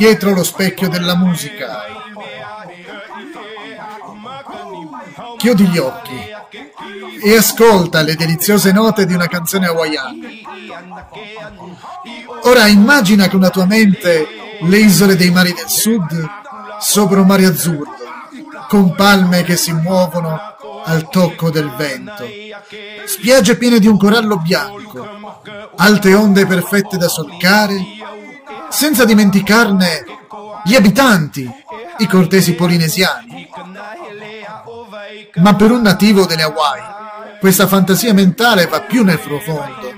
dietro lo specchio della musica. Chiudi gli occhi e ascolta le deliziose note di una canzone hawaiana. Ora immagina con la tua mente le isole dei mari del sud sopra un mare azzurro, con palme che si muovono al tocco del vento, spiagge piene di un corallo bianco, alte onde perfette da solcare, senza dimenticarne gli abitanti, i cortesi polinesiani. Ma per un nativo delle Hawaii, questa fantasia mentale va più nel profondo.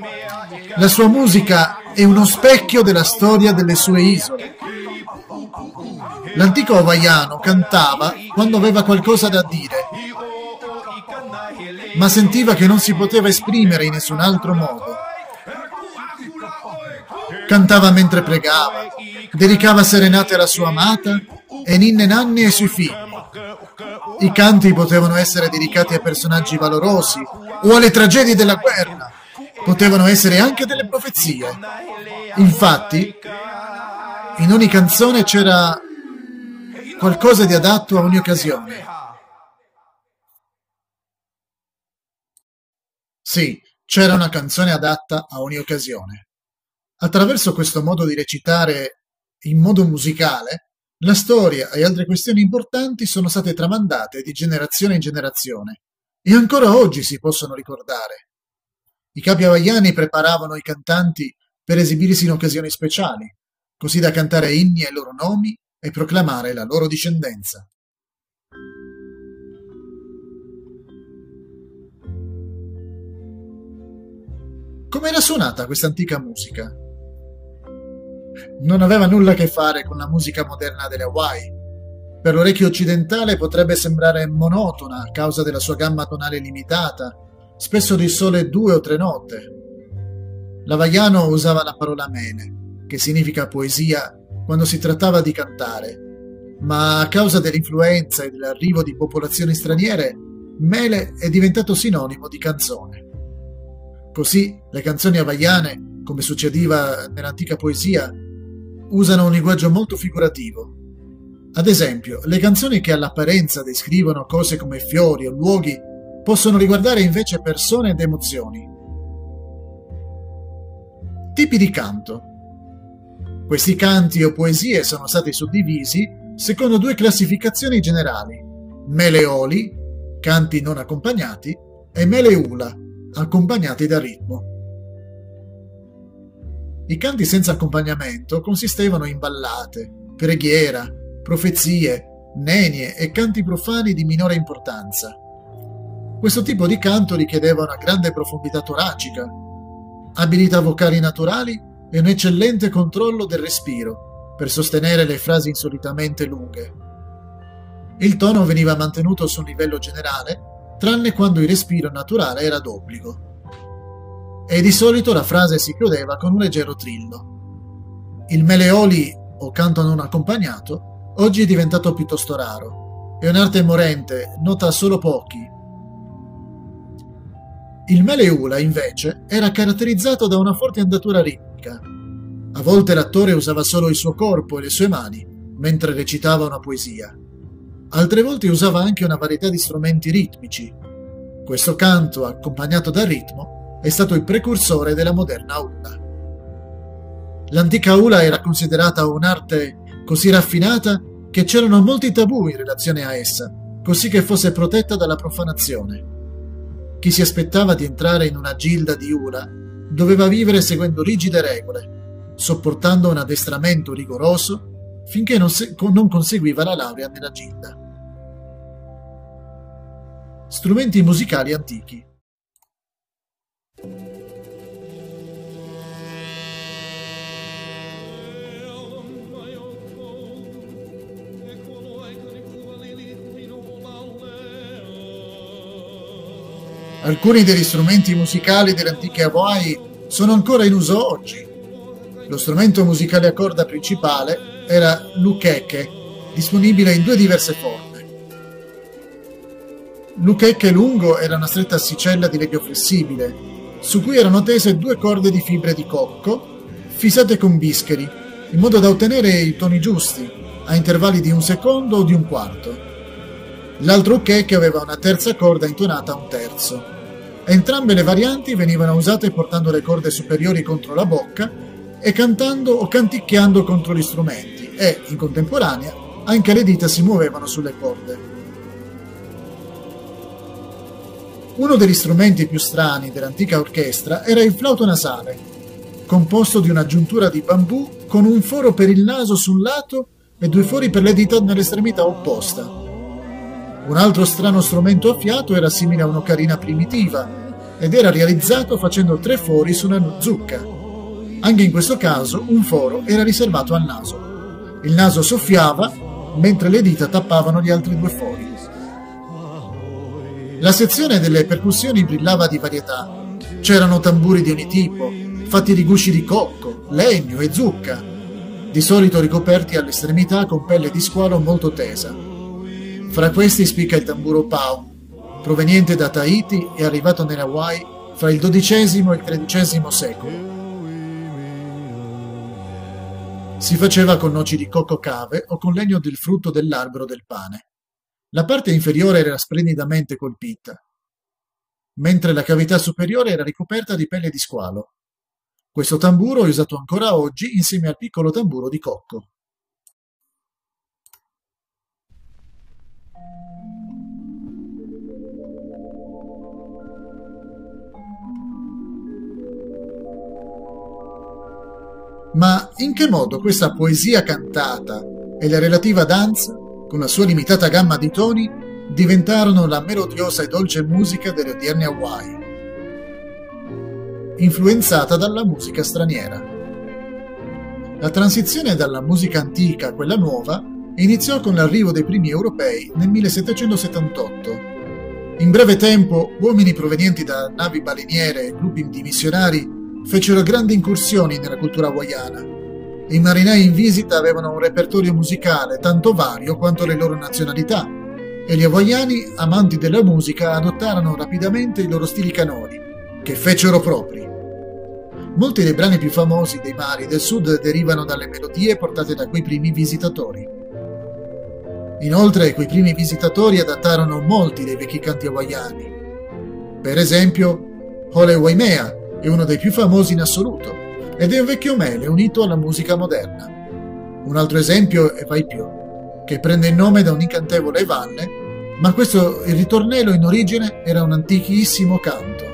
La sua musica è uno specchio della storia delle sue isole. L'antico hawaiano cantava quando aveva qualcosa da dire, ma sentiva che non si poteva esprimere in nessun altro modo. Cantava mentre pregava, dedicava serenate alla sua amata e ninne nanni ai suoi figli. I canti potevano essere dedicati a personaggi valorosi o alle tragedie della guerra, potevano essere anche delle profezie. Infatti, in ogni canzone c'era qualcosa di adatto a ogni occasione. Sì, c'era una canzone adatta a ogni occasione. Attraverso questo modo di recitare in modo musicale, la storia e altre questioni importanti sono state tramandate di generazione in generazione e ancora oggi si possono ricordare. I capi hawaiani preparavano i cantanti per esibirsi in occasioni speciali, così da cantare inni ai loro nomi e proclamare la loro discendenza. Come era suonata questa antica musica? Non aveva nulla a che fare con la musica moderna delle Hawaii. Per l'orecchio occidentale potrebbe sembrare monotona a causa della sua gamma tonale limitata, spesso di sole due o tre note. L'havaiano usava la parola mene, che significa poesia, quando si trattava di cantare, ma a causa dell'influenza e dell'arrivo di popolazioni straniere, mele è diventato sinonimo di canzone. Così le canzoni havaiane, come succedeva nell'antica poesia, usano un linguaggio molto figurativo. Ad esempio, le canzoni che all'apparenza descrivono cose come fiori o luoghi possono riguardare invece persone ed emozioni. Tipi di canto. Questi canti o poesie sono stati suddivisi secondo due classificazioni generali: meleoli, canti non accompagnati, e meleula, accompagnati da ritmo. I canti senza accompagnamento consistevano in ballate, preghiera, profezie, nenie e canti profani di minore importanza. Questo tipo di canto richiedeva una grande profondità toracica, abilità vocali naturali e un eccellente controllo del respiro per sostenere le frasi insolitamente lunghe. Il tono veniva mantenuto su un livello generale tranne quando il respiro naturale era d'obbligo. E di solito la frase si chiudeva con un leggero trillo. Il meleoli o canto non accompagnato oggi è diventato piuttosto raro. È un'arte morente, nota solo pochi. Il meleula, invece, era caratterizzato da una forte andatura ritmica. A volte l'attore usava solo il suo corpo e le sue mani mentre recitava una poesia. Altre volte usava anche una varietà di strumenti ritmici. Questo canto, accompagnato dal ritmo, è stato il precursore della moderna hula. L'antica hula era considerata un'arte così raffinata che c'erano molti tabù in relazione a essa, così che fosse protetta dalla profanazione. Chi si aspettava di entrare in una gilda di hula doveva vivere seguendo rigide regole, sopportando un addestramento rigoroso finché non, non conseguiva la laurea nella gilda strumenti musicali antichi. Alcuni degli strumenti musicali delle antiche Hawaii sono ancora in uso oggi. Lo strumento musicale a corda principale era l'ukeke, disponibile in due diverse forme L'uchecche lungo era una stretta assicella di legno flessibile, su cui erano tese due corde di fibre di cocco, fissate con bischeri, in modo da ottenere i toni giusti, a intervalli di un secondo o di un quarto. L'altro uchecche aveva una terza corda intonata a un terzo. Entrambe le varianti venivano usate portando le corde superiori contro la bocca e cantando o canticchiando contro gli strumenti e, in contemporanea, anche le dita si muovevano sulle corde. Uno degli strumenti più strani dell'antica orchestra era il flauto nasale, composto di un'aggiuntura di bambù con un foro per il naso sul lato e due fori per le dita nell'estremità opposta. Un altro strano strumento a fiato era simile a un'ocarina primitiva ed era realizzato facendo tre fori su una zucca. Anche in questo caso un foro era riservato al naso. Il naso soffiava mentre le dita tappavano gli altri due fori. La sezione delle percussioni brillava di varietà. C'erano tamburi di ogni tipo, fatti di gusci di cocco, legno e zucca, di solito ricoperti all'estremità con pelle di squalo molto tesa. Fra questi spicca il tamburo Pau, proveniente da Tahiti e arrivato nelle Hawaii fra il XII e il XIII secolo. Si faceva con noci di cocco cave o con legno del frutto dell'albero del pane. La parte inferiore era splendidamente colpita, mentre la cavità superiore era ricoperta di pelle di squalo. Questo tamburo è usato ancora oggi insieme al piccolo tamburo di cocco. Ma in che modo questa poesia cantata e la relativa danza con la sua limitata gamma di toni, diventarono la melodiosa e dolce musica delle odierne Hawaii, influenzata dalla musica straniera. La transizione dalla musica antica a quella nuova iniziò con l'arrivo dei primi europei nel 1778. In breve tempo, uomini provenienti da navi baleniere e gruppi di missionari fecero grandi incursioni nella cultura hawaiana i marinai in visita avevano un repertorio musicale tanto vario quanto le loro nazionalità e gli hawaiani, amanti della musica, adottarono rapidamente i loro stili canori, che fecero propri. Molti dei brani più famosi dei mari del sud derivano dalle melodie portate da quei primi visitatori. Inoltre, quei primi visitatori adattarono molti dei vecchi canti hawaiani. Per esempio, Hole Waimea è uno dei più famosi in assoluto, ed è un vecchio mele unito alla musica moderna. Un altro esempio è Vai più, che prende il nome da un incantevole valle, ma questo il ritornello in origine era un antichissimo canto.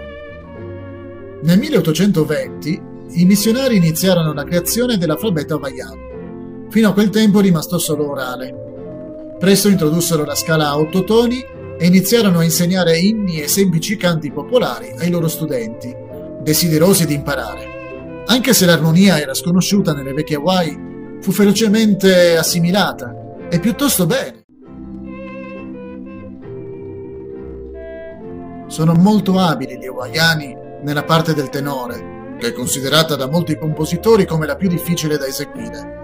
Nel 1820 i missionari iniziarono la creazione dell'alfabeto hawaiano. Fino a quel tempo rimasto solo orale. Presto introdussero la scala a otto toni e iniziarono a insegnare inni e semplici canti popolari ai loro studenti, desiderosi di imparare. Anche se l'armonia era sconosciuta nelle vecchie Hawaii, fu ferocemente assimilata, e piuttosto bene. Sono molto abili gli hawaiani nella parte del tenore, che è considerata da molti compositori come la più difficile da eseguire.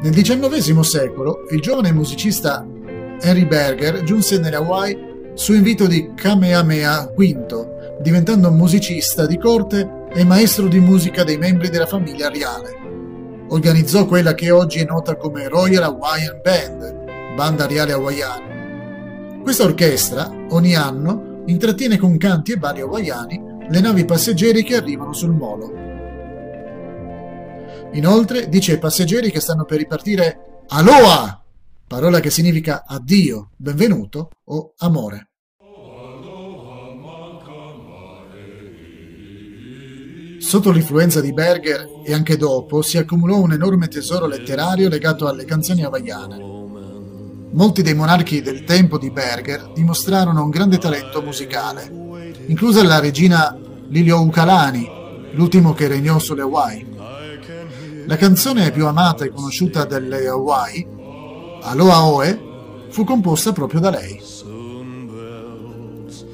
Nel XIX secolo, il giovane musicista Henry Berger giunse nelle Hawaii su invito di Kamehameha V, diventando musicista di corte e maestro di musica dei membri della famiglia reale. Organizzò quella che oggi è nota come Royal Hawaiian Band, banda reale hawaiana. Questa orchestra, ogni anno, intrattiene con canti e balli hawaiani le navi passeggeri che arrivano sul molo. Inoltre dice ai passeggeri che stanno per ripartire Aloha, parola che significa addio, benvenuto o amore. Sotto l'influenza di Berger e anche dopo si accumulò un enorme tesoro letterario legato alle canzoni hawaiane. Molti dei monarchi del tempo di Berger dimostrarono un grande talento musicale, inclusa la regina Lilioukalani, l'ultimo che regnò sulle Hawaii. La canzone più amata e conosciuta delle Hawaii, Aloha Oe, fu composta proprio da lei.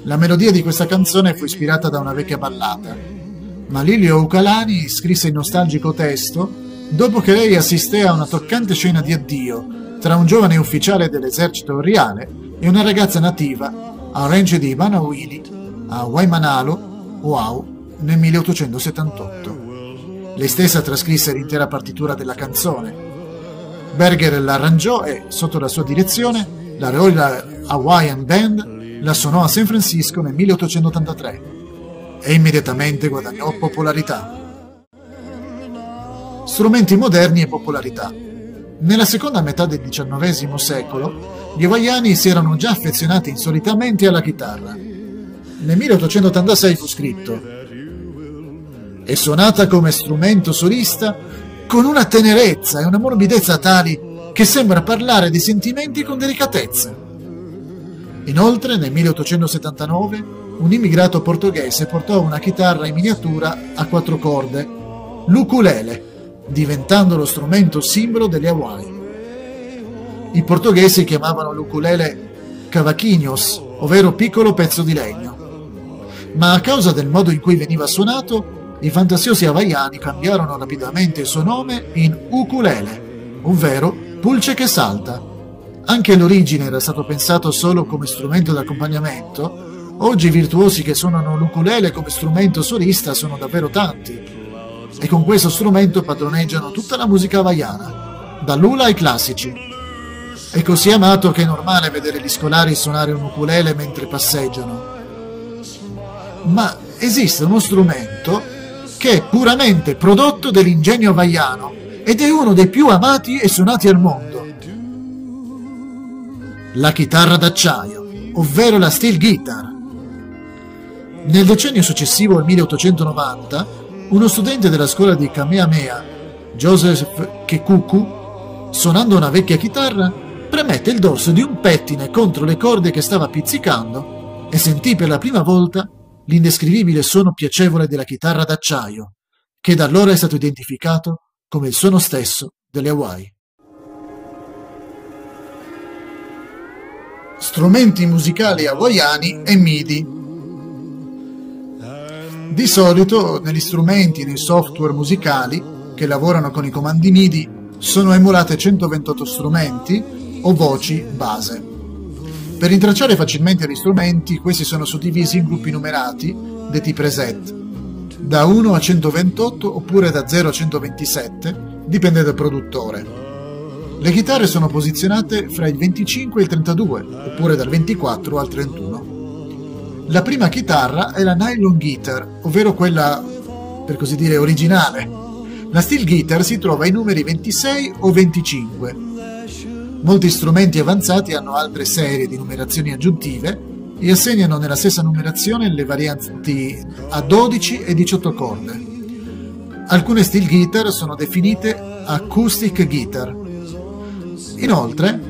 La melodia di questa canzone fu ispirata da una vecchia ballata, ma Lilio Ucalani scrisse il nostalgico testo dopo che lei assisté a una toccante scena di addio tra un giovane ufficiale dell'esercito reale e una ragazza nativa arrange di Manawili a Waimanalo, Wow, nel 1878. Lei stessa trascrisse l'intera partitura della canzone. Berger l'arrangiò e, sotto la sua direzione, la Royal Hawaiian Band la suonò a San Francisco nel 1883 e immediatamente guadagnò popolarità. Strumenti moderni e popolarità. Nella seconda metà del XIX secolo, gli hawaiani si erano già affezionati insolitamente alla chitarra. Nel 1886 fu scritto È suonata come strumento solista con una tenerezza e una morbidezza tali che sembra parlare di sentimenti con delicatezza. Inoltre, nel 1879, un immigrato portoghese portò una chitarra in miniatura a quattro corde, l'ukulele, diventando lo strumento simbolo delle Hawaii. I portoghesi chiamavano l'ukulele cavaquinhos, ovvero piccolo pezzo di legno. Ma a causa del modo in cui veniva suonato, i fantasiosi hawaiani cambiarono rapidamente il suo nome in ukulele, ovvero pulce che salta. Anche all'origine era stato pensato solo come strumento d'accompagnamento, oggi i virtuosi che suonano l'ukulele come strumento solista sono davvero tanti e con questo strumento padroneggiano tutta la musica hawaiana, dall'ula ai classici. È così amato che è normale vedere gli scolari suonare un ukulele mentre passeggiano. Ma esiste uno strumento che è puramente prodotto dell'ingegno hawaiano ed è uno dei più amati e suonati al mondo. La chitarra d'acciaio, ovvero la steel guitar. Nel decennio successivo al 1890 uno studente della scuola di Kamehameha, Joseph Kekuku, suonando una vecchia chitarra, premette il dorso di un pettine contro le corde che stava pizzicando e sentì per la prima volta l'indescrivibile suono piacevole della chitarra d'acciaio, che da allora è stato identificato come il suono stesso delle Hawaii. Strumenti musicali hawaiani e MIDI di solito negli strumenti e nei software musicali che lavorano con i comandi MIDI sono emulate 128 strumenti o voci base. Per intracciare facilmente gli strumenti, questi sono suddivisi in gruppi numerati, detti preset, da 1 a 128 oppure da 0 a 127, dipende dal produttore. Le chitarre sono posizionate fra il 25 e il 32, oppure dal 24 al 31. La prima chitarra è la nylon guitar, ovvero quella, per così dire, originale. La steel guitar si trova ai numeri 26 o 25. Molti strumenti avanzati hanno altre serie di numerazioni aggiuntive e assegnano nella stessa numerazione le varianti a 12 e 18 corde. Alcune steel guitar sono definite acoustic guitar. Inoltre,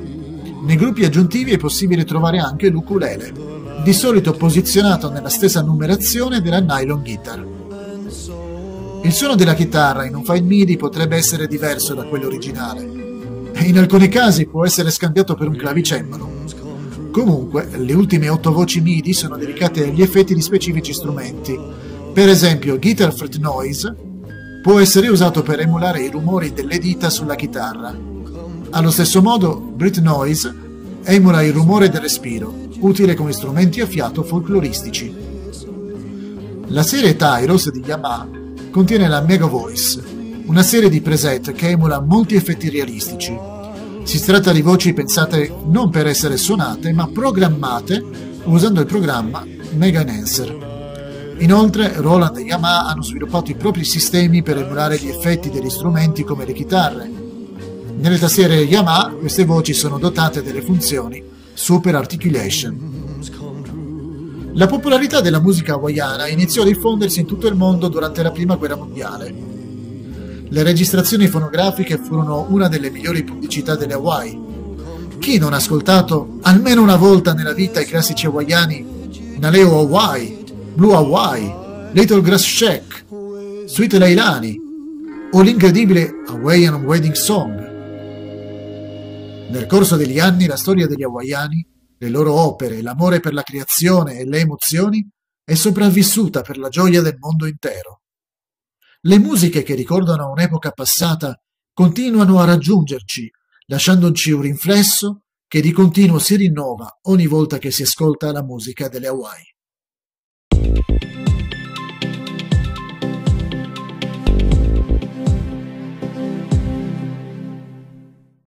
nei gruppi aggiuntivi è possibile trovare anche l'ukulele di solito posizionato nella stessa numerazione della nylon guitar. Il suono della chitarra in un file MIDI potrebbe essere diverso da quello originale e in alcuni casi può essere scambiato per un clavicembalo. Comunque, le ultime otto voci MIDI sono dedicate agli effetti di specifici strumenti. Per esempio, Guitar Fret Noise può essere usato per emulare i rumori delle dita sulla chitarra. Allo stesso modo, Brit Noise emula il rumore del respiro, utile come strumenti a fiato folcloristici. La serie Tyros di Yamaha contiene la Mega Voice, una serie di preset che emula molti effetti realistici. Si tratta di voci pensate non per essere suonate, ma programmate usando il programma Mega Enhancer. Inoltre, Roland e Yamaha hanno sviluppato i propri sistemi per emulare gli effetti degli strumenti come le chitarre. Nelle tastiere Yamaha queste voci sono dotate delle funzioni Super Articulation. La popolarità della musica hawaiana iniziò a diffondersi in tutto il mondo durante la Prima Guerra Mondiale. Le registrazioni fonografiche furono una delle migliori pubblicità delle Hawaii. Chi non ha ascoltato almeno una volta nella vita i classici hawaiani Naleo Hawaii, Blue Hawaii, Little Grass Shack, Sweet Leilani o l'incredibile Hawaiian Wedding Song? Nel corso degli anni la storia degli hawaiani, le loro opere, l'amore per la creazione e le emozioni è sopravvissuta per la gioia del mondo intero. Le musiche che ricordano un'epoca passata continuano a raggiungerci, lasciandoci un riflesso che di continuo si rinnova ogni volta che si ascolta la musica delle Hawaii.